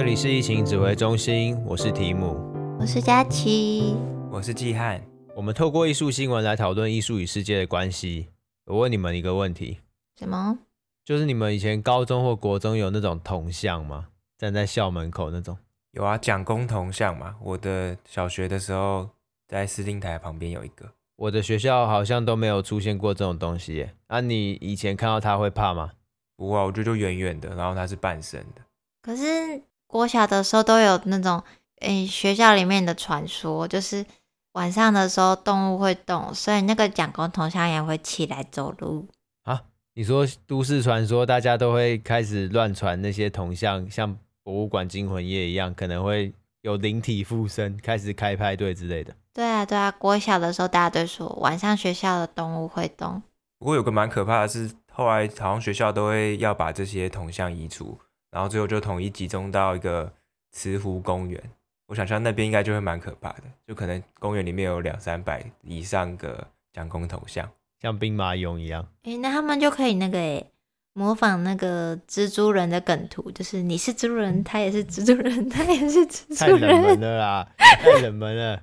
这里是疫情指挥中心，我是提姆，我是佳琪，我是季汉。我们透过艺术新闻来讨论艺术与世界的关系。我问你们一个问题：什么？就是你们以前高中或国中有那种铜像吗？站在校门口那种？有啊，蒋公铜像嘛。我的小学的时候在司令台旁边有一个。我的学校好像都没有出现过这种东西耶。啊，你以前看到他会怕吗？不会，我觉得就远远的，然后它是半身的。可是国小的时候都有那种，诶，学校里面的传说，就是晚上的时候动物会动，所以那个蒋公铜像也会起来走路啊。你说都市传说，大家都会开始乱传那些铜像，像博物馆惊魂夜一样，可能会有灵体附身，开始开派对之类的。对啊，对啊，国小的时候大家都说晚上学校的动物会动。不过有个蛮可怕的是，后来好像学校都会要把这些铜像移除，然后最后就统一集中到一个慈湖公园。我想象那边应该就会蛮可怕的，就可能公园里面有两三百以上个蒋公铜像。像兵马俑一样，哎、欸，那他们就可以那个哎，模仿那个蜘蛛人的梗图，就是你是蜘蛛人，他也是蜘蛛人，他也是蜘蛛人。太冷门了啦，太冷门了，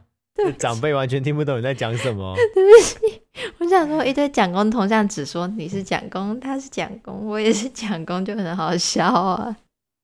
长辈完全听不懂你在讲什么。对不起，我想说一堆蒋公铜像，只说你是蒋公，他是蒋公，我也是蒋公，就很好笑啊。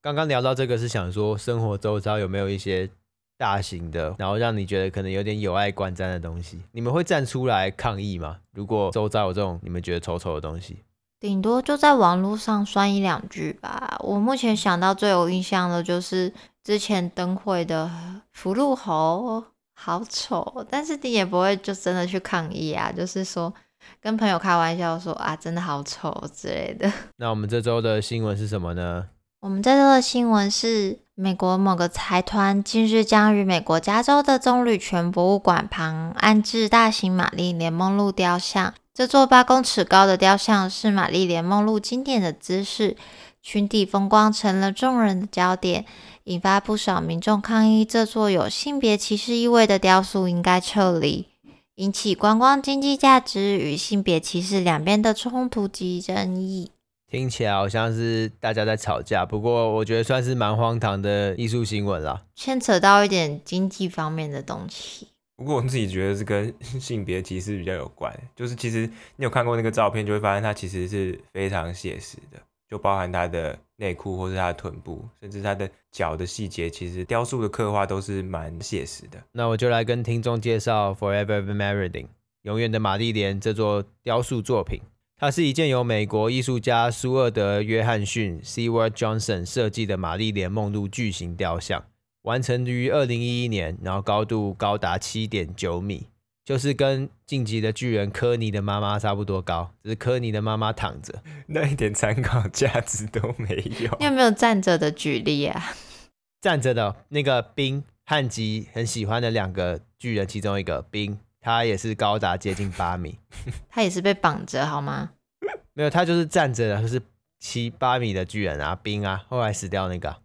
刚刚聊到这个，是想说生活周遭有没有一些。大型的，然后让你觉得可能有点有碍观瞻的东西，你们会站出来抗议吗？如果周遭有这种你们觉得丑丑的东西，顶多就在网络上酸一两句吧。我目前想到最有印象的就是之前灯会的福禄猴，好丑，但是你也不会就真的去抗议啊，就是说跟朋友开玩笑说啊，真的好丑之类的。那我们这周的新闻是什么呢？我们这周的新闻是。美国某个财团近日将于美国加州的棕榈泉博物馆旁安置大型玛丽莲梦露雕像。这座八公尺高的雕像是玛丽莲梦露经典的姿势，裙底风光成了众人的焦点，引发不少民众抗议。这座有性别歧视意味的雕塑应该撤离，引起观光经济价值与性别歧视两边的冲突及争议。听起来好像是大家在吵架，不过我觉得算是蛮荒唐的艺术新闻啦，牵扯到一点经济方面的东西。不过我自己觉得是跟 性别歧视比较有关，就是其实你有看过那个照片，就会发现它其实是非常写实的，就包含它的内裤或是它的臀部，甚至它的脚的细节，其实雕塑的刻画都是蛮写实的。那我就来跟听众介绍 Forever Marilyn 永远的玛丽莲这座雕塑作品。它是一件由美国艺术家苏厄德·约翰逊 （Seward Johnson） 设计的玛丽莲梦露巨型雕像，完成于二零一一年，然后高度高达七点九米，就是跟晋级的巨人科尼的妈妈差不多高，只是科尼的妈妈躺着，那一点参考价值都没有。你有没有站着的举例啊？站着的那个冰汉吉很喜欢的两个巨人，其中一个冰。他也是高达接近八米，他也是被绑着好吗？没有，他就是站着的，就是七八米的巨人啊，冰啊，后来死掉那个。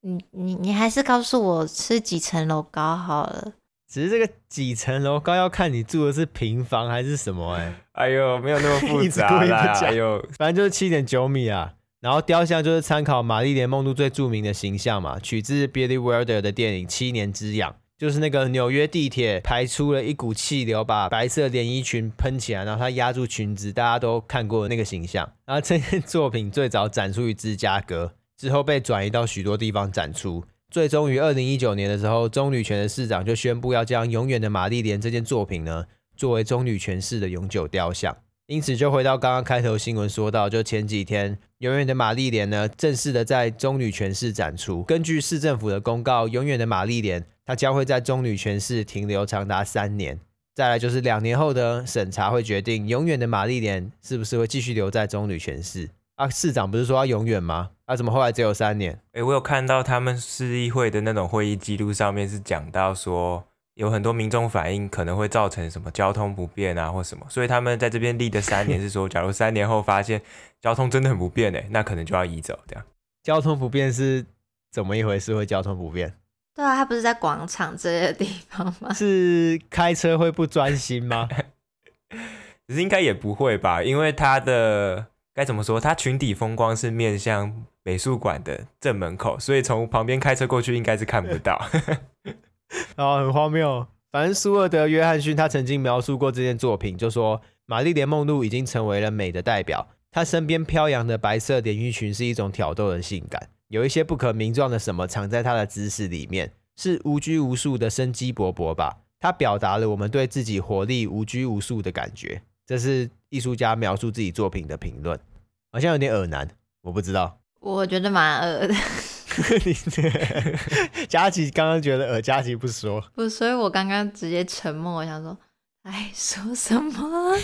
你你你还是告诉我是几层楼高好了。只是这个几层楼高要看你住的是平房还是什么哎、欸。哎呦，没有那么复杂啦。哎呦，反正就是七点九米啊。然后雕像就是参考玛丽莲梦露最著名的形象嘛，取自 Billy Wilder 的电影《七年之痒》。就是那个纽约地铁排出了一股气流，把白色连衣裙喷起来，然后它压住裙子，大家都看过那个形象。然后这件作品最早展出于芝加哥，之后被转移到许多地方展出。最终于二零一九年的时候，棕榈泉的市长就宣布要将《永远的玛丽莲》这件作品呢，作为棕榈泉市的永久雕像。因此，就回到刚刚开头新闻说到，就前几天，《永远的玛丽莲》呢，正式的在棕榈泉市展出。根据市政府的公告，《永远的玛丽莲》。它将会在棕榈泉市停留长达三年，再来就是两年后的审查会决定永远的玛丽莲是不是会继续留在棕榈泉市啊？市长不是说要永远吗？啊，怎么后来只有三年？哎、欸，我有看到他们市议会的那种会议记录上面是讲到说，有很多民众反映可能会造成什么交通不便啊或什么，所以他们在这边立的三年是说，假如三年后发现交通真的很不便哎，那可能就要移走这样。交通不便是怎么一回事？会交通不便？对啊，他不是在广场这些地方吗？是开车会不专心吗？其实应该也不会吧，因为他的该怎么说？他裙底风光是面向美术馆的正门口，所以从旁边开车过去应该是看不到。哦，很荒谬。反正苏尔德·约翰逊他曾经描述过这件作品，就说玛丽莲·梦露已经成为了美的代表，她身边飘扬的白色连衣裙是一种挑逗的性感，有一些不可名状的什么藏在她的姿势里面，是无拘无束的生机勃勃吧。她表达了我们对自己活力无拘无束的感觉。这是艺术家描述自己作品的评论，好像有点耳难，我不知道。我觉得蛮耳的。佳琪刚刚觉得耳，佳琪不说，不，所以我刚刚直接沉默。我想说，哎，说什么？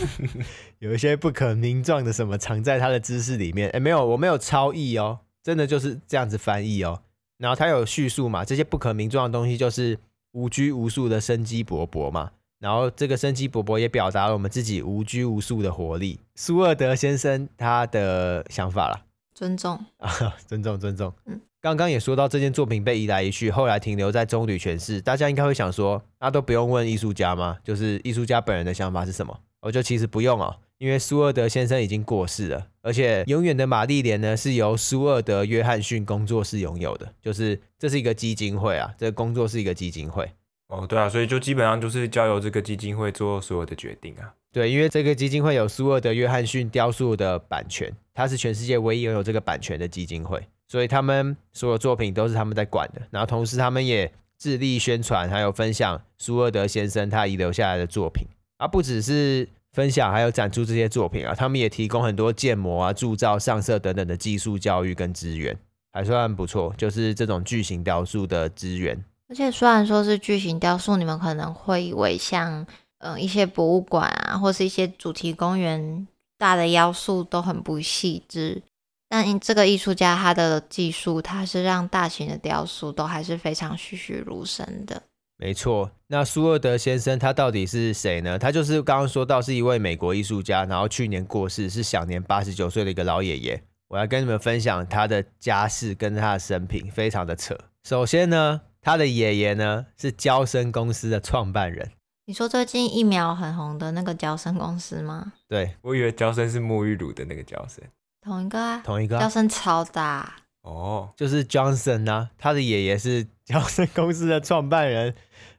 有一些不可名状的什么藏在他的知识里面。哎，没有，我没有超译哦，真的就是这样子翻译哦。然后他有叙述嘛，这些不可名状的东西就是无拘无束的生机勃勃嘛。然后这个生机勃勃也表达了我们自己无拘无束的活力。苏尔德先生他的想法啦，尊重啊，尊重尊重。嗯，刚刚也说到这件作品被移来移去，后来停留在棕榈诠释，大家应该会想说，那都不用问艺术家吗？就是艺术家本人的想法是什么？我就其实不用哦，因为苏尔德先生已经过世了，而且永远的玛丽莲呢是由苏尔德约翰逊工作室拥有的，就是这是一个基金会啊，这个工作是一个基金会。哦，对啊，所以就基本上就是交由这个基金会做所有的决定啊。对，因为这个基金会有苏尔德约翰逊雕塑的版权，它是全世界唯一拥有这个版权的基金会，所以他们所有作品都是他们在管的。然后同时他们也致力宣传，还有分享苏尔德先生他遗留下来的作品。而不只是分享，还有展出这些作品啊，他们也提供很多建模啊、铸造、上色等等的技术教育跟资源，还算不错。就是这种巨型雕塑的资源。而且虽然说是巨型雕塑，你们可能会以为像嗯、一些博物馆啊，或是一些主题公园大的雕塑都很不细致，但这个艺术家他的技术，他是让大型的雕塑都还是非常栩栩如生的。没错，那苏尔德先生他到底是谁呢？他就是刚刚说到是一位美国艺术家，然后去年过世，是享年八十九岁的一个老爷爷。我要跟你们分享他的家世跟他的生平，非常的扯。首先呢。他的爷爷呢是娇生公司的创办人。你说最近疫苗很红的那个娇生公司吗？对，我以为娇生是沐浴乳的那个娇生。同一个啊，同一个啊。娇生超大哦，就是 Johnson 啊，他的爷爷是娇生公司的创办人，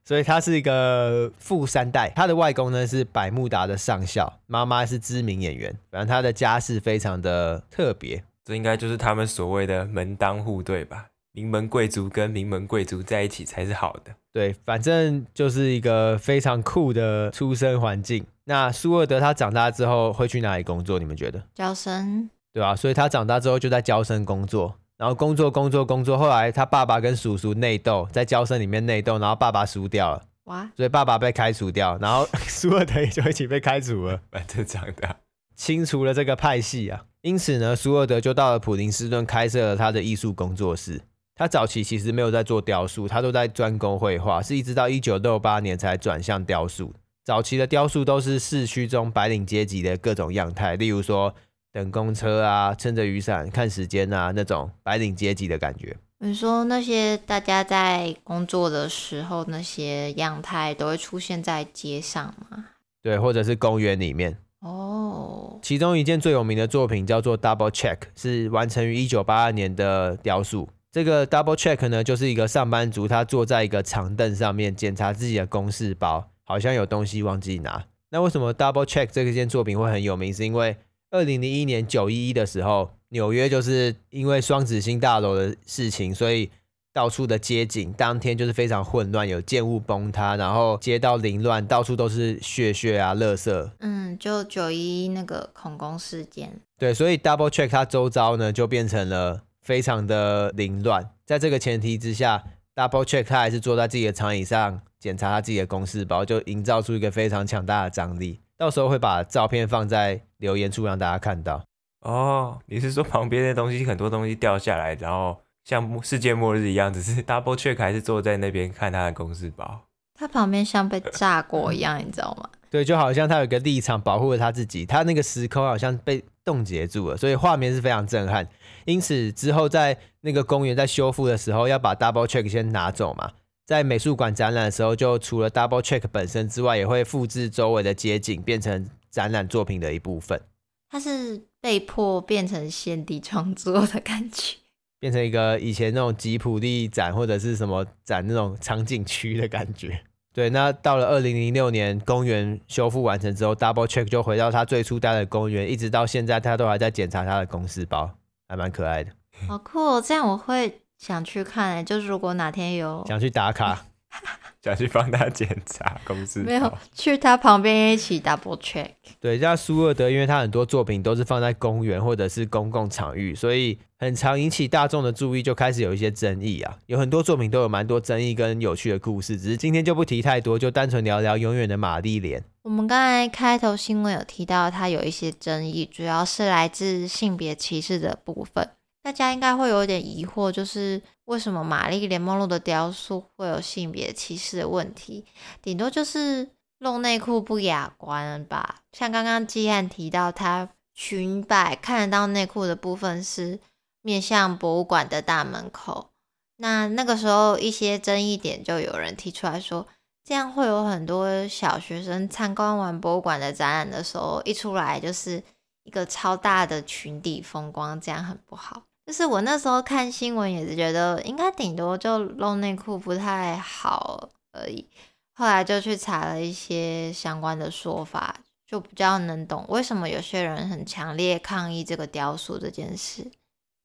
所以他是一个富三代。他的外公呢是百慕达的上校，妈妈是知名演员，反正他的家世非常的特别。这应该就是他们所谓的门当户对吧？名门贵族跟名门贵族在一起才是好的。对，反正就是一个非常酷的出生环境。那苏尔德他长大之后会去哪里工作？你们觉得？娇生，对啊？所以他长大之后就在娇生工作，然后工作工作工作。后来他爸爸跟叔叔内斗，在娇生里面内斗，然后爸爸输掉了，哇！所以爸爸被开除掉，然后 苏尔德也就一起被开除了，蛮正常的，清除了这个派系啊。因此呢，苏尔德就到了普林斯顿开设了他的艺术工作室。他早期其实没有在做雕塑，他都在专攻绘画，是一直到一九六八年才转向雕塑。早期的雕塑都是市区中白领阶级的各种样态，例如说等公车啊、撑着雨伞看时间啊那种白领阶级的感觉。你说那些大家在工作的时候，那些样态都会出现在街上吗？对，或者是公园里面。哦，其中一件最有名的作品叫做 Double Check，是完成于一九八二年的雕塑。这个 double check 呢，就是一个上班族，他坐在一个长凳上面检查自己的公事包，好像有东西忘记拿。那为什么 double check 这件作品会很有名？是因为二零零一年九一一的时候，纽约就是因为双子星大楼的事情，所以到处的街景当天就是非常混乱，有建物崩塌，然后街道凌乱，到处都是血血啊、垃圾。嗯，就九一一那个恐攻事件。对，所以 double check 它周遭呢就变成了。非常的凌乱，在这个前提之下，Double Check 他还是坐在自己的长椅上检查他自己的公事包，就营造出一个非常强大的张力。到时候会把照片放在留言处让大家看到。哦，你是说旁边的东西很多东西掉下来，然后像世界末日一样，只是 Double Check 还是坐在那边看他的公事包？他旁边像被炸过一样，你知道吗？对，就好像他有个立场保护了他自己，他那个时空好像被冻结住了，所以画面是非常震撼。因此之后在那个公园在修复的时候，要把 double check 先拿走嘛。在美术馆展览的时候，就除了 double check 本身之外，也会复制周围的街景，变成展览作品的一部分。它是被迫变成现地创作的感觉。变成一个以前那种吉普力展或者是什么展那种场景区的感觉。对，那到了二零零六年，公园修复完成之后，Double Check 就回到他最初待的公园，一直到现在，他都还在检查他的公司包，还蛮可爱的。好酷哦，这样我会想去看诶，就是如果哪天有想去打卡。想去帮他检查 公司，没有去他旁边一起 double check。对，像苏尔德，因为他很多作品都是放在公园或者是公共场域，所以很常引起大众的注意，就开始有一些争议啊。有很多作品都有蛮多争议跟有趣的故事，只是今天就不提太多，就单纯聊聊永远的玛丽莲。我们刚才开头新闻有提到，他有一些争议，主要是来自性别歧视的部分。大家应该会有点疑惑，就是为什么玛丽莲梦露的雕塑会有性别歧视的问题？顶多就是露内裤不雅观吧。像刚刚基汉提到，他裙摆看得到内裤的部分是面向博物馆的大门口。那那个时候一些争议点就有人提出来说，这样会有很多小学生参观完博物馆的展览的时候，一出来就是一个超大的裙底风光，这样很不好。就是我那时候看新闻也是觉得应该顶多就露内裤不太好而已，后来就去查了一些相关的说法，就比较能懂为什么有些人很强烈抗议这个雕塑这件事。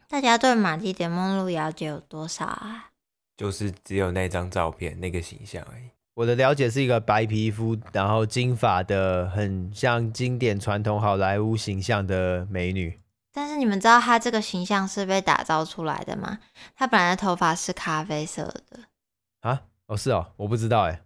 大家对玛丽莲梦露了解有多少啊？就是只有那张照片那个形象而已。我的了解是一个白皮肤，然后金发的，很像经典传统好莱坞形象的美女。但是你们知道他这个形象是被打造出来的吗？他本来的头发是咖啡色的啊？哦，是哦，我不知道哎。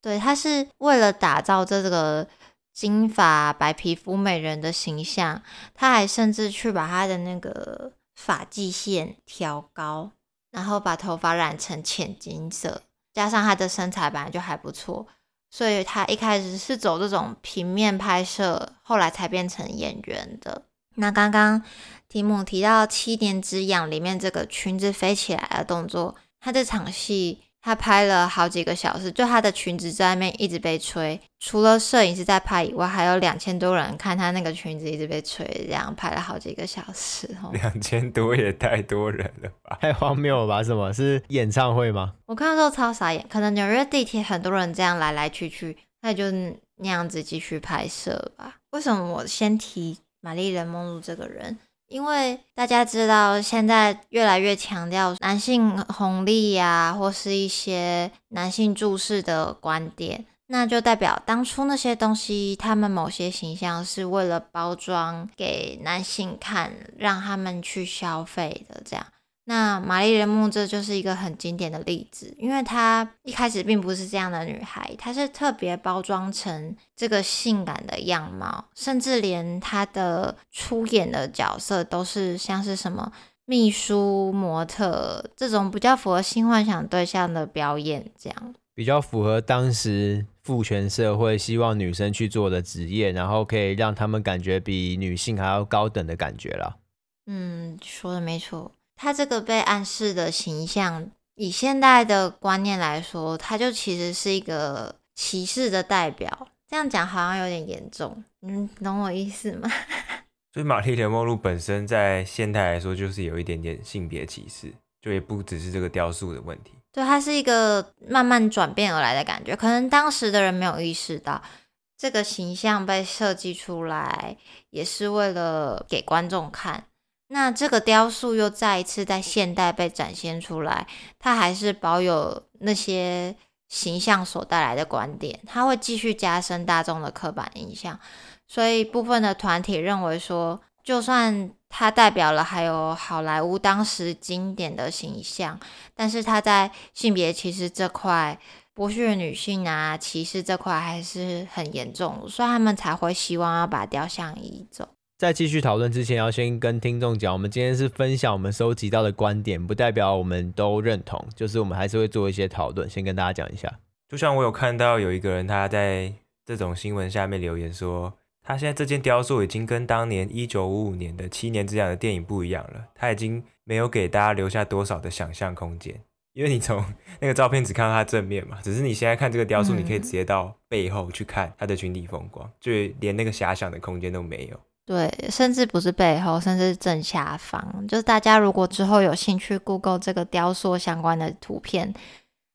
对，他是为了打造这个金发白皮肤美人的形象，他还甚至去把他的那个发际线调高，然后把头发染成浅金色，加上他的身材本来就还不错，所以他一开始是走这种平面拍摄，后来才变成演员的。那刚刚提姆提到《七年之痒》里面这个裙子飞起来的动作，他这场戏他拍了好几个小时，就他的裙子在外面一直被吹，除了摄影师在拍以外，还有两千多人看他那个裙子一直被吹，这样拍了好几个小时。两千多也太多人了吧？太荒谬了吧？什么是演唱会吗？我看到时候超傻眼，可能纽约地铁很多人这样来来去去，那就那样子继续拍摄吧。为什么我先提？玛丽莲梦露这个人，因为大家知道现在越来越强调男性红利呀，或是一些男性注视的观点，那就代表当初那些东西，他们某些形象是为了包装给男性看，让他们去消费的这样。那玛丽莲梦这就是一个很经典的例子，因为她一开始并不是这样的女孩，她是特别包装成这个性感的样貌，甚至连她的出演的角色都是像是什么秘书、模特这种比较符合性幻想对象的表演，这样比较符合当时父权社会希望女生去做的职业，然后可以让他们感觉比女性还要高等的感觉了。嗯，说的没错。他这个被暗示的形象，以现代的观念来说，他就其实是一个歧视的代表。这样讲好像有点严重，嗯懂我意思吗？所以玛丽莲梦露本身在现代来说，就是有一点点性别歧视，就也不只是这个雕塑的问题。对，它是一个慢慢转变而来的感觉，可能当时的人没有意识到，这个形象被设计出来，也是为了给观众看。那这个雕塑又再一次在现代被展现出来，它还是保有那些形象所带来的观点，它会继续加深大众的刻板印象。所以部分的团体认为说，就算它代表了还有好莱坞当时经典的形象，但是它在性别歧视这块，剥削女性啊，歧视这块还是很严重，所以他们才会希望要把雕像移走。在继续讨论之前，要先跟听众讲，我们今天是分享我们收集到的观点，不代表我们都认同，就是我们还是会做一些讨论。先跟大家讲一下，就像我有看到有一个人他在这种新闻下面留言说，他现在这件雕塑已经跟当年一九五五年的《七年之痒》的电影不一样了，他已经没有给大家留下多少的想象空间，因为你从那个照片只看到他正面嘛，只是你现在看这个雕塑，你可以直接到背后去看他的群体风光，就连那个遐想的空间都没有。对，甚至不是背后，甚至正下方。就是大家如果之后有兴趣 Google 这个雕塑相关的图片，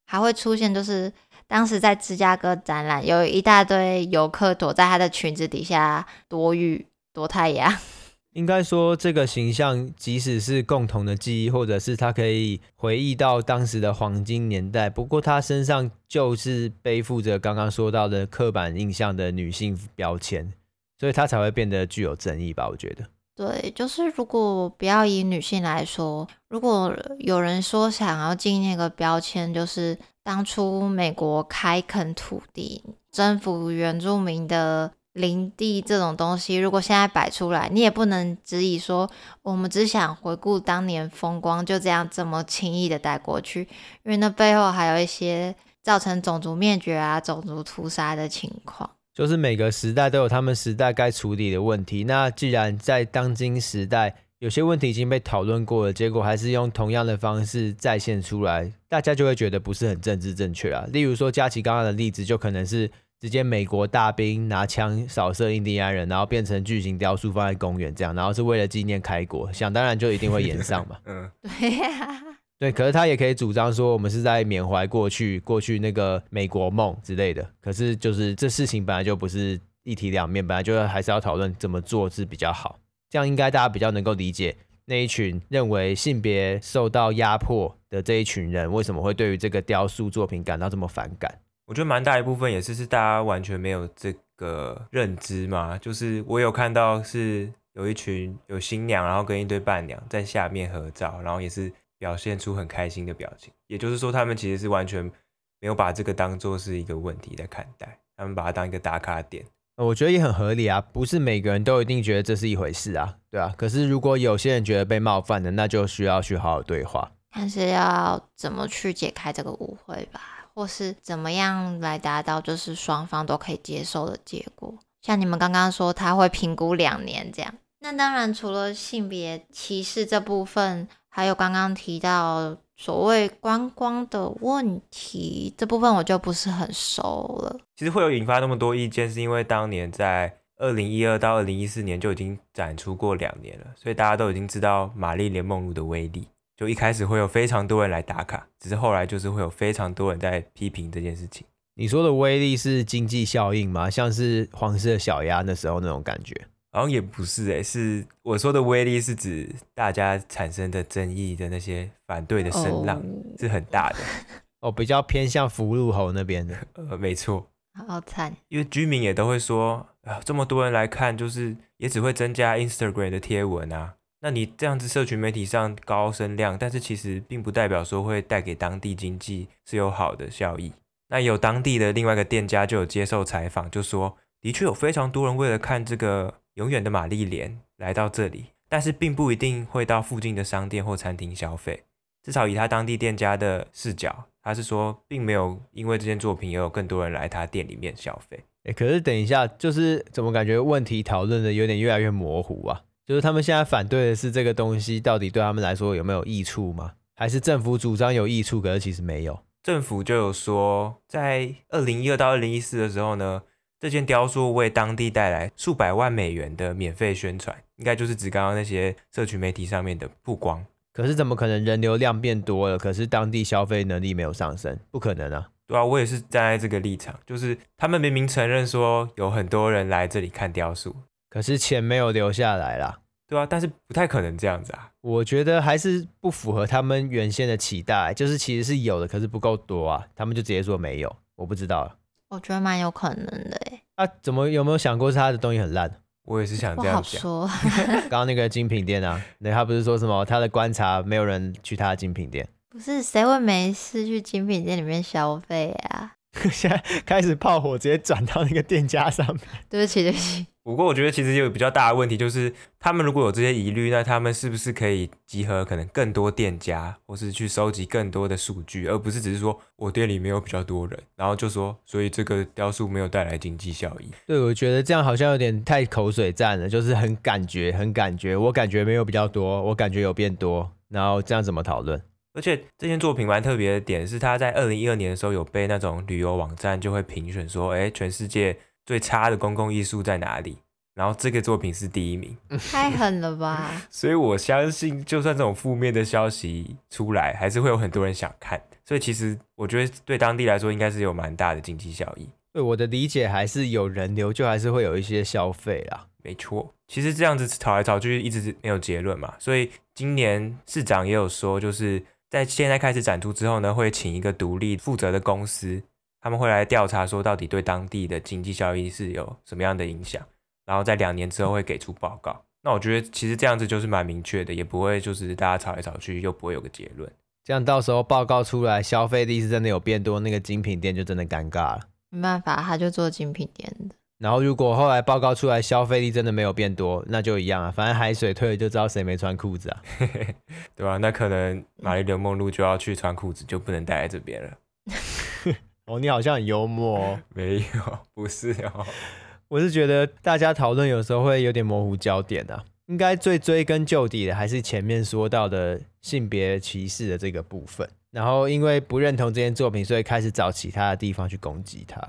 还会出现，就是当时在芝加哥展览，有一大堆游客躲在她的裙子底下躲雨、躲太阳。应该说，这个形象即使是共同的记忆，或者是他可以回忆到当时的黄金年代，不过他身上就是背负着刚刚说到的刻板印象的女性标签，所以它才会变得具有争议吧？我觉得。对，就是如果不要以女性来说，如果有人说想要进那个标签，就是当初美国开垦土地、征服原住民的。林地这种东西，如果现在摆出来，你也不能质疑说我们只想回顾当年风光，就这样这么轻易的带过去，因为那背后还有一些造成种族灭绝啊、种族屠杀的情况。就是每个时代都有他们时代该处理的问题。那既然在当今时代，有些问题已经被讨论过了，结果还是用同样的方式再现出来，大家就会觉得不是很政治正确啊。例如说佳琪刚刚的例子，就可能是。直接美国大兵拿枪扫射印第安人，然后变成巨型雕塑放在公园这样，然后是为了纪念开国，想当然就一定会演上嘛。嗯，对呀，对。可是他也可以主张说，我们是在缅怀过去，过去那个美国梦之类的。可是就是这事情本来就不是一体两面，本来就还是要讨论怎么做是比较好。这样应该大家比较能够理解那一群认为性别受到压迫的这一群人，为什么会对于这个雕塑作品感到这么反感。我觉得蛮大一部分也是是大家完全没有这个认知嘛，就是我有看到是有一群有新娘，然后跟一堆伴娘在下面合照，然后也是表现出很开心的表情。也就是说，他们其实是完全没有把这个当做是一个问题在看待，他们把它当一个打卡点。我觉得也很合理啊，不是每个人都一定觉得这是一回事啊，对啊。可是如果有些人觉得被冒犯的，那就需要去好好对话，看是要怎么去解开这个误会吧。或是怎么样来达到就是双方都可以接受的结果？像你们刚刚说他会评估两年这样，那当然除了性别歧视这部分，还有刚刚提到所谓观光的问题这部分，我就不是很熟了。其实会有引发那么多意见，是因为当年在二零一二到二零一四年就已经展出过两年了，所以大家都已经知道玛丽莲梦露的威力。就一开始会有非常多人来打卡，只是后来就是会有非常多人在批评这件事情。你说的威力是经济效应吗？像是黄色小鸭那时候那种感觉？好像也不是诶、欸，是我说的威力是指大家产生的争议的那些反对的声浪是很大的。哦，比较偏向福禄侯那边的。呃，没错。好惨，因为居民也都会说啊，这么多人来看，就是也只会增加 Instagram 的贴文啊。那你这样子社群媒体上高声量，但是其实并不代表说会带给当地经济是有好的效益。那有当地的另外一个店家就有接受采访，就说的确有非常多人为了看这个永远的玛丽莲来到这里，但是并不一定会到附近的商店或餐厅消费。至少以他当地店家的视角，他是说并没有因为这件作品也有更多人来他店里面消费。诶，可是等一下，就是怎么感觉问题讨论的有点越来越模糊啊？就是他们现在反对的是这个东西，到底对他们来说有没有益处吗？还是政府主张有益处，可是其实没有？政府就有说，在二零一二到二零一四的时候呢，这件雕塑为当地带来数百万美元的免费宣传，应该就是指刚刚那些社群媒体上面的曝光。可是怎么可能人流量变多了，可是当地消费能力没有上升？不可能啊！对啊，我也是站在这个立场，就是他们明明承认说有很多人来这里看雕塑。可是钱没有留下来啦，对啊，但是不太可能这样子啊。我觉得还是不符合他们原先的期待，就是其实是有的，可是不够多啊。他们就直接说没有，我不知道。我觉得蛮有可能的诶。啊，怎么有没有想过是他的东西很烂？我也是想这样讲。说，刚刚那个精品店啊，那他不是说什么他的观察没有人去他的精品店？不是，谁会没事去精品店里面消费啊？现在开始炮火直接转到那个店家上面。对不起，对不起。不过我觉得其实有比较大的问题，就是他们如果有这些疑虑，那他们是不是可以集合可能更多店家，或是去收集更多的数据，而不是只是说我店里没有比较多人，然后就说所以这个雕塑没有带来经济效益。对，我觉得这样好像有点太口水战了，就是很感觉，很感觉，我感觉没有比较多，我感觉有变多，然后这样怎么讨论？而且这件作品蛮特别的点是，他在二零一二年的时候有被那种旅游网站就会评选说，哎，全世界。最差的公共艺术在哪里？然后这个作品是第一名，太狠了吧！所以我相信，就算这种负面的消息出来，还是会有很多人想看。所以其实我觉得对当地来说，应该是有蛮大的经济效益。对我的理解，还是有人流，就还是会有一些消费啦。没错，其实这样子吵来吵去，一直没有结论嘛。所以今年市长也有说，就是在现在开始展出之后呢，会请一个独立负责的公司，他们会来调查说，到底对当地的经济效益是有什么样的影响。然后在两年之后会给出报告。那我觉得其实这样子就是蛮明确的，也不会就是大家吵来吵去又不会有个结论。这样到时候报告出来，消费力是真的有变多，那个精品店就真的尴尬了。没办法，他就做精品店的。然后如果后来报告出来消费力真的没有变多，那就一样啊，反正海水退了就知道谁没穿裤子啊，对吧、啊？那可能玛丽莲梦露就要去穿裤子，就不能待在这边了。哦，你好像很幽默哦。没有，不是哦。我是觉得大家讨论有时候会有点模糊焦点啊，应该最追根究底的还是前面说到的性别歧视的这个部分。然后因为不认同这件作品，所以开始找其他的地方去攻击他。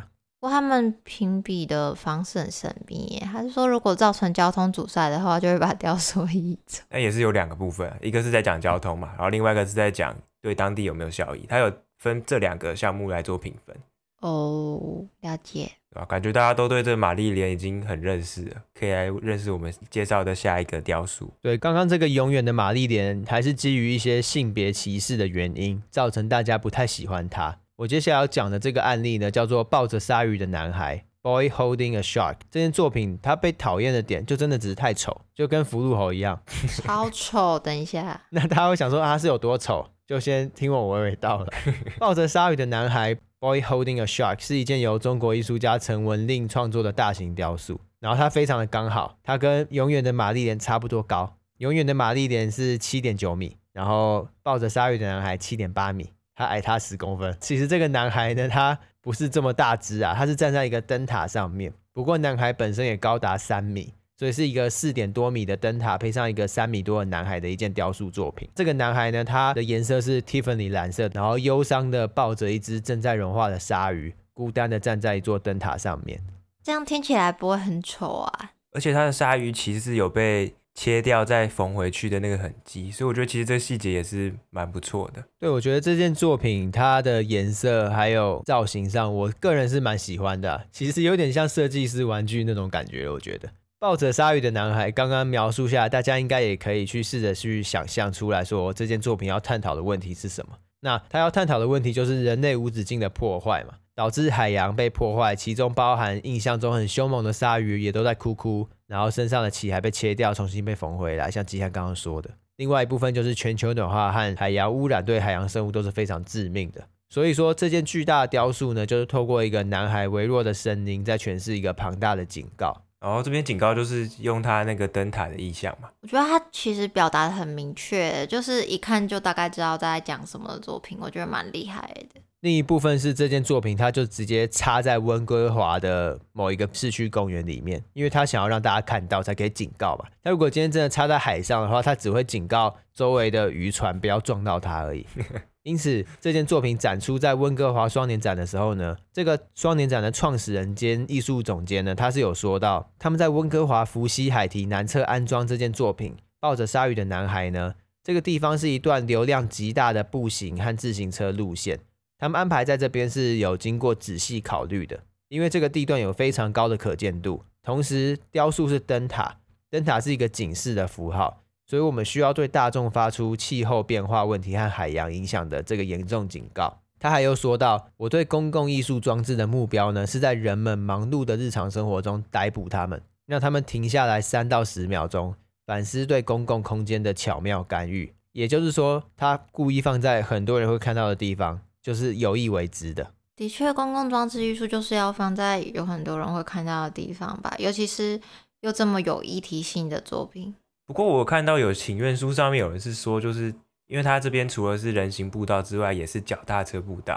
不过他们评比的方式很神秘耶，他是说如果造成交通阻塞的话，就会把雕塑移走。那也是有两个部分，一个是在讲交通嘛，然后另外一个是在讲对当地有没有效益，他有分这两个项目来做评分。哦，了解。啊，感觉大家都对这玛丽莲已经很认识了，可以来认识我们介绍的下一个雕塑。对，刚刚这个永远的玛丽莲还是基于一些性别歧视的原因，造成大家不太喜欢它。我接下来要讲的这个案例呢，叫做抱着鲨鱼的男孩 （Boy Holding a Shark）。这件作品它被讨厌的点，就真的只是太丑，就跟福禄猴一样，超丑。等一下，那大家会想说啊，是有多丑？就先听我娓娓道来。抱着鲨鱼的男孩。Boy Holding a Shark 是一件由中国艺术家陈文令创作的大型雕塑，然后它非常的刚好，它跟永远的玛丽莲差不多高，永远的玛丽莲是七点九米，然后抱着鲨鱼的男孩七点八米，他矮他十公分。其实这个男孩呢，他不是这么大只啊，他是站在一个灯塔上面，不过男孩本身也高达三米。所以是一个四点多米的灯塔，配上一个三米多的男孩的一件雕塑作品。这个男孩呢，他的颜色是 Tiffany 蓝色，然后忧伤的抱着一只正在融化的鲨鱼，孤单的站在一座灯塔上面。这样听起来不会很丑啊？而且他的鲨鱼其实是有被切掉再缝回去的那个痕迹，所以我觉得其实这细节也是蛮不错的。对，我觉得这件作品它的颜色还有造型上，我个人是蛮喜欢的。其实有点像设计师玩具那种感觉，我觉得。抱着鲨鱼的男孩，刚刚描述下，大家应该也可以去试着去想象出来说，这件作品要探讨的问题是什么？那他要探讨的问题就是人类无止境的破坏嘛，导致海洋被破坏，其中包含印象中很凶猛的鲨鱼也都在哭哭，然后身上的鳍还被切掉，重新被缝回来，像吉汉刚刚说的。另外一部分就是全球暖化和海洋污染对海洋生物都是非常致命的。所以说，这件巨大的雕塑呢，就是透过一个男孩微弱的声音，在诠释一个庞大的警告。然后这边警告就是用他那个灯塔的意象嘛，我觉得他其实表达的很明确，就是一看就大概知道在讲什么的作品，我觉得蛮厉害的。另一部分是这件作品，它就直接插在温哥华的某一个市区公园里面，因为他想要让大家看到才可以警告嘛。他如果今天真的插在海上的话，他只会警告周围的渔船不要撞到他而已。因此，这件作品展出在温哥华双年展的时候呢，这个双年展的创始人兼艺术总监呢，他是有说到，他们在温哥华福西海堤南侧安装这件作品，抱着鲨鱼的男孩呢，这个地方是一段流量极大的步行和自行车路线，他们安排在这边是有经过仔细考虑的，因为这个地段有非常高的可见度，同时雕塑是灯塔，灯塔是一个警示的符号。所以我们需要对大众发出气候变化问题和海洋影响的这个严重警告。他还有说到，我对公共艺术装置的目标呢，是在人们忙碌的日常生活中逮捕他们，让他们停下来三到十秒钟，反思对公共空间的巧妙干预。也就是说，他故意放在很多人会看到的地方，就是有意为之的。的确，公共装置艺术就是要放在有很多人会看到的地方吧，尤其是又这么有议题性的作品。不过我看到有请愿书上面有人是说，就是因为他这边除了是人行步道之外，也是脚踏车步道，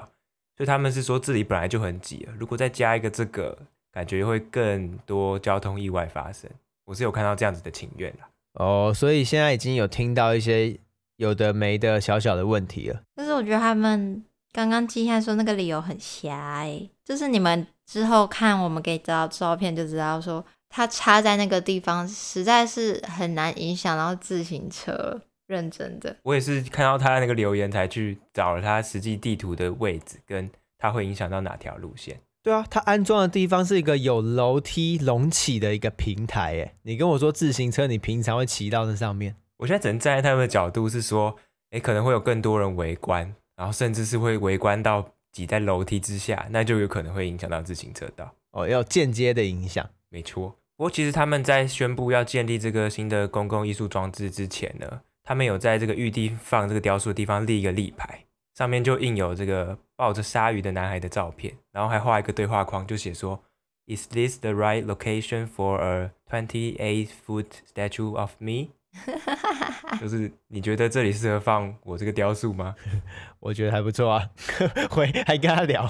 所以他们是说这里本来就很挤了，如果再加一个这个，感觉会更多交通意外发生。我是有看到这样子的请愿啦。哦，所以现在已经有听到一些有的没的小小的问题了。但是我觉得他们刚刚季汉说那个理由很瞎哎，就是你们之后看我们给找到照片就知道说。它插在那个地方实在是很难影响到自行车。认真的，我也是看到他那个留言才去找了他实际地图的位置，跟他会影响到哪条路线。对啊，它安装的地方是一个有楼梯隆起的一个平台，哎，你跟我说自行车，你平常会骑到那上面？我现在只能站在他们的角度是说，哎，可能会有更多人围观，然后甚至是会围观到挤在楼梯之下，那就有可能会影响到自行车道。哦，要间接的影响，没错。不过其实他们在宣布要建立这个新的公共艺术装置之前呢，他们有在这个预定放这个雕塑的地方立一个立牌，上面就印有这个抱着鲨鱼的男孩的照片，然后还画一个对话框，就写说：“Is this the right location for a twenty-eight foot statue of me？” 就是你觉得这里适合放我这个雕塑吗？我觉得还不错啊，会还跟他聊。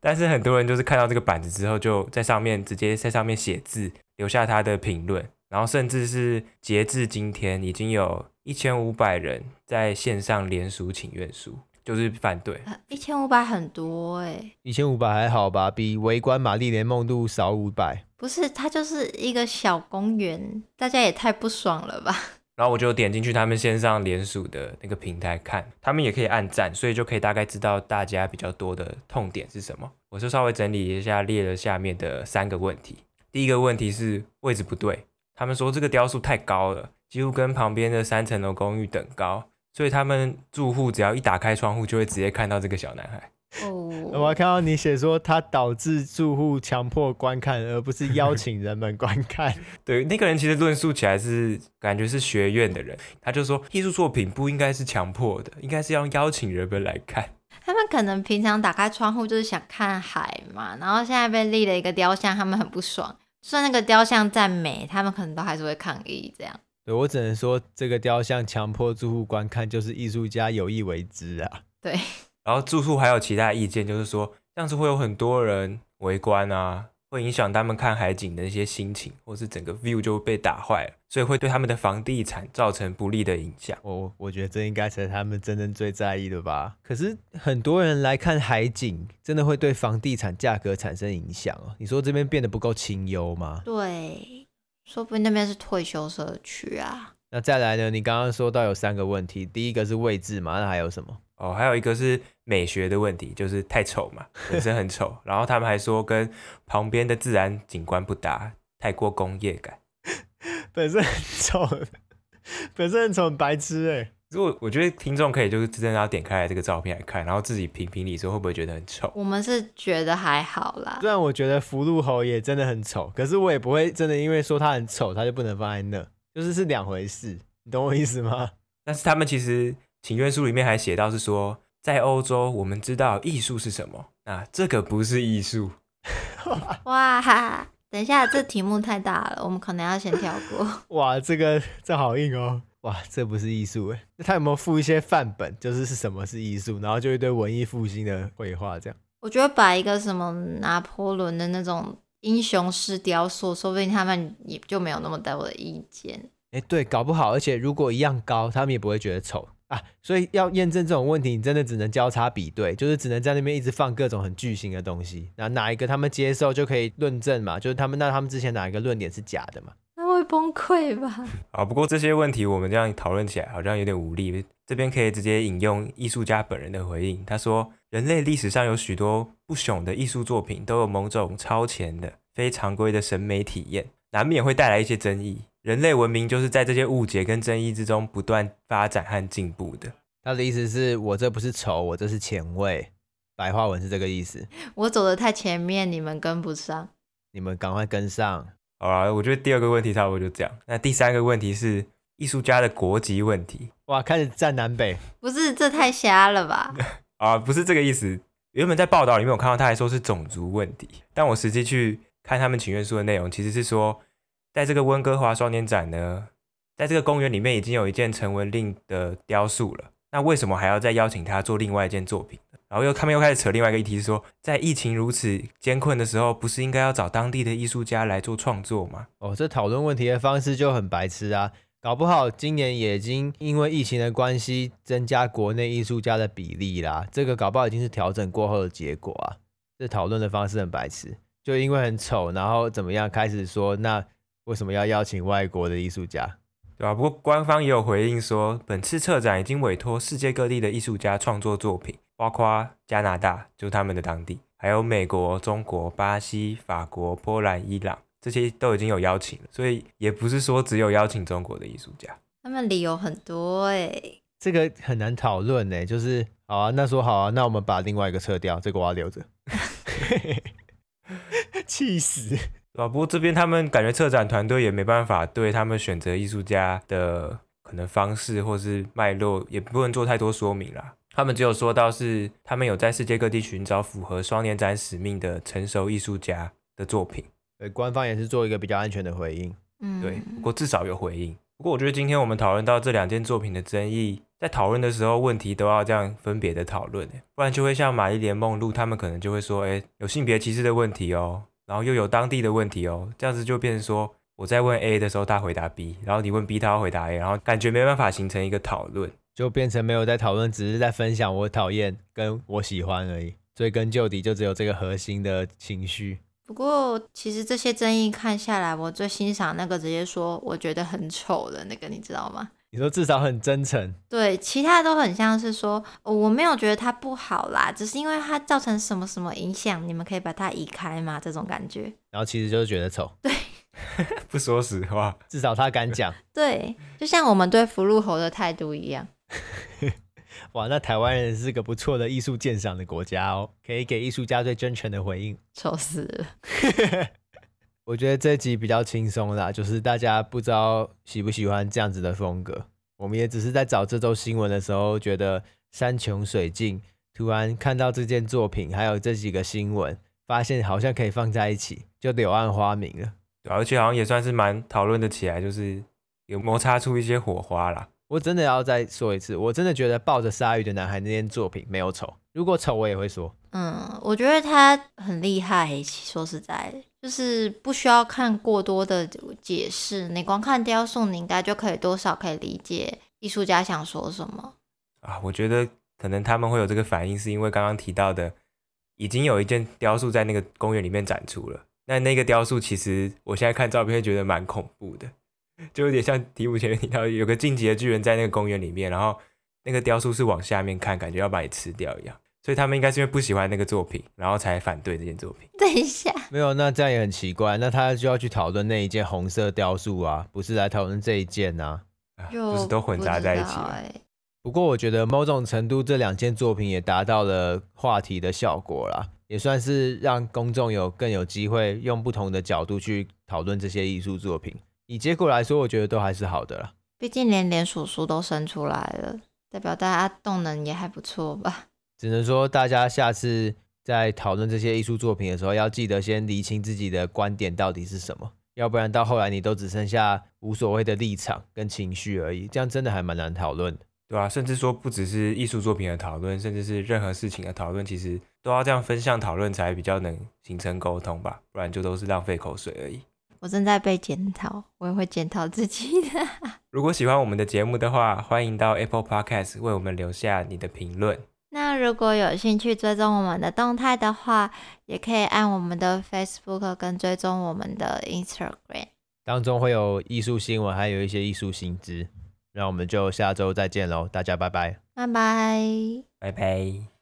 但是很多人就是看到这个板子之后，就在上面直接在上面写字，留下他的评论，然后甚至是截至今天已经有。一千五百人在线上联署请愿书，就是反对。一千五百很多哎、欸，一千五百还好吧，比围观玛丽莲梦露少五百。不是，它就是一个小公园，大家也太不爽了吧。然后我就点进去他们线上联署的那个平台看，他们也可以按赞，所以就可以大概知道大家比较多的痛点是什么。我就稍微整理一下，列了下面的三个问题。第一个问题是位置不对，他们说这个雕塑太高了。几乎跟旁边的三层楼公寓等高，所以他们住户只要一打开窗户，就会直接看到这个小男孩。哦，我还看到你写说，他导致住户强迫观看，而不是邀请人们观看。对，那个人其实论述起来是感觉是学院的人，他就说艺术作品不应该是强迫的，应该是要邀请人们来看。他们可能平常打开窗户就是想看海嘛，然后现在被立了一个雕像，他们很不爽。就算那个雕像再美，他们可能都还是会抗议这样。对，我只能说，这个雕像强迫住户观看，就是艺术家有意为之啊。对，然后住户还有其他意见，就是说这样子会有很多人围观啊，会影响他们看海景的一些心情，或是整个 view 就被打坏了，所以会对他们的房地产造成不利的影响。我我觉得这应该才是他们真正最在意的吧。可是很多人来看海景，真的会对房地产价格产生影响哦。你说这边变得不够清幽吗？对。说不定那边是退休社区啊。那再来呢？你刚刚说到有三个问题，第一个是位置嘛，那还有什么？哦，还有一个是美学的问题，就是太丑嘛，本身很丑。然后他们还说跟旁边的自然景观不搭，太过工业感。本身很丑，本身很丑，很白痴哎。如果我觉得听众可以就是真的要点开来这个照片来看，然后自己评评理，说会不会觉得很丑？我们是觉得还好啦。虽然我觉得福禄侯也真的很丑，可是我也不会真的因为说他很丑，他就不能放在那，就是是两回事。你懂我意思吗？但是他们其实请愿书里面还写到是说，在欧洲我们知道艺术是什么，那这个不是艺术。哇哈！等一下，这题目太大了，我们可能要先跳过。哇，这个这好硬哦。哇，这不是艺术哎！那他有没有附一些范本，就是是什么是艺术，然后就一堆文艺复兴的绘画这样？我觉得摆一个什么拿破仑的那种英雄式雕塑，说不定他们也就没有那么大的意见。哎，对，搞不好，而且如果一样高，他们也不会觉得丑啊。所以要验证这种问题，你真的只能交叉比对，就是只能在那边一直放各种很巨型的东西，那哪一个他们接受就可以论证嘛？就是他们那他们之前哪一个论点是假的嘛？那会崩溃吧？啊，不过这些问题我们这样讨论起来好像有点无力。这边可以直接引用艺术家本人的回应，他说：“人类历史上有许多不朽的艺术作品，都有某种超前的、非常规的审美体验，难免会带来一些争议。人类文明就是在这些误解跟争议之中不断发展和进步的。”他的意思是我这不是丑，我这是前卫。白话文是这个意思。我走的太前面，你们跟不上。你们赶快跟上。好了，我觉得第二个问题差不多就这样。那第三个问题是艺术家的国籍问题。哇，开始站南北？不是，这太瞎了吧？啊，不是这个意思。原本在报道里面我看到他还说是种族问题，但我实际去看他们请愿书的内容，其实是说，在这个温哥华双年展呢，在这个公园里面已经有一件陈文令的雕塑了，那为什么还要再邀请他做另外一件作品？然后又他们又开始扯另外一个议题，是说在疫情如此艰困的时候，不是应该要找当地的艺术家来做创作吗？哦，这讨论问题的方式就很白痴啊！搞不好今年也已经因为疫情的关系增加国内艺术家的比例啦，这个搞不好已经是调整过后的结果啊！这讨论的方式很白痴。就因为很丑，然后怎么样开始说，那为什么要邀请外国的艺术家？对吧？不过官方也有回应说，本次策展已经委托世界各地的艺术家创作作品，包括加拿大，就他们的当地，还有美国、中国、巴西、法国、波兰、伊朗，这些都已经有邀请了，所以也不是说只有邀请中国的艺术家。他们理由很多哎、欸，这个很难讨论呢。就是好啊，那说好啊，那我们把另外一个撤掉，这个我要留着。气死！啊，不过这边他们感觉策展团队也没办法对他们选择艺术家的可能方式或是脉络，也不能做太多说明啦。他们只有说到是他们有在世界各地寻找符合双年展使命的成熟艺术家的作品。对，官方也是做一个比较安全的回应。嗯，对，不过至少有回应。不过我觉得今天我们讨论到这两件作品的争议，在讨论的时候问题都要这样分别的讨论，不然就会像玛丽莲梦露他们可能就会说，哎，有性别歧视的问题哦。然后又有当地的问题哦，这样子就变成说，我在问 A 的时候，他回答 B，然后你问 B，他要回答 A，然后感觉没办法形成一个讨论，就变成没有在讨论，只是在分享我讨厌跟我喜欢而已。追根究底，就只有这个核心的情绪。不过，其实这些争议看下来，我最欣赏那个直接说我觉得很丑的那个，你知道吗？你说至少很真诚，对，其他都很像是说，哦，我没有觉得它不好啦，只是因为它造成什么什么影响，你们可以把它移开嘛？这种感觉。然后其实就是觉得丑，对，不说实话，至少他敢讲，对，就像我们对福禄猴的态度一样。哇，那台湾人是个不错的艺术鉴赏的国家哦，可以给艺术家最真诚的回应。丑死了。我觉得这集比较轻松啦，就是大家不知道喜不喜欢这样子的风格。我们也只是在找这周新闻的时候，觉得山穷水尽，突然看到这件作品，还有这几个新闻，发现好像可以放在一起，就柳暗花明了。对，而且好像也算是蛮讨论的起来，就是有摩擦出一些火花啦。我真的要再说一次，我真的觉得抱着鲨鱼的男孩那件作品没有丑，如果丑我也会说。嗯，我觉得他很厉害。说实在，就是不需要看过多的解释，你光看雕塑，你应该就可以多少可以理解艺术家想说什么啊。我觉得可能他们会有这个反应，是因为刚刚提到的，已经有一件雕塑在那个公园里面展出了。那那个雕塑其实我现在看照片觉得蛮恐怖的，就有点像题目前面提到有个晋级的巨人在那个公园里面，然后那个雕塑是往下面看，感觉要把你吃掉一样。所以他们应该是因为不喜欢那个作品，然后才反对这件作品。等一下，没有，那这样也很奇怪。那他就要去讨论那一件红色雕塑啊，不是来讨论这一件啊？就不是都混杂在一起不过我觉得某种程度，这两件作品也达到了话题的效果啦，也算是让公众有更有机会用不同的角度去讨论这些艺术作品。以结果来说，我觉得都还是好的啦。毕竟连连署书都生出来了，代表大家动能也还不错吧。只能说，大家下次在讨论这些艺术作品的时候，要记得先厘清自己的观点到底是什么，要不然到后来你都只剩下无所谓的立场跟情绪而已，这样真的还蛮难讨论的，对啊，甚至说不只是艺术作品的讨论，甚至是任何事情的讨论，其实都要这样分项讨论才比较能形成沟通吧，不然就都是浪费口水而已。我正在被检讨，我也会检讨自己的。如果喜欢我们的节目的话，欢迎到 Apple Podcast 为我们留下你的评论。那如果有兴趣追踪我们的动态的话，也可以按我们的 Facebook 跟追踪我们的 Instagram，当中会有艺术新闻，还有一些艺术新知。那我们就下周再见喽，大家拜拜，拜拜，拜拜。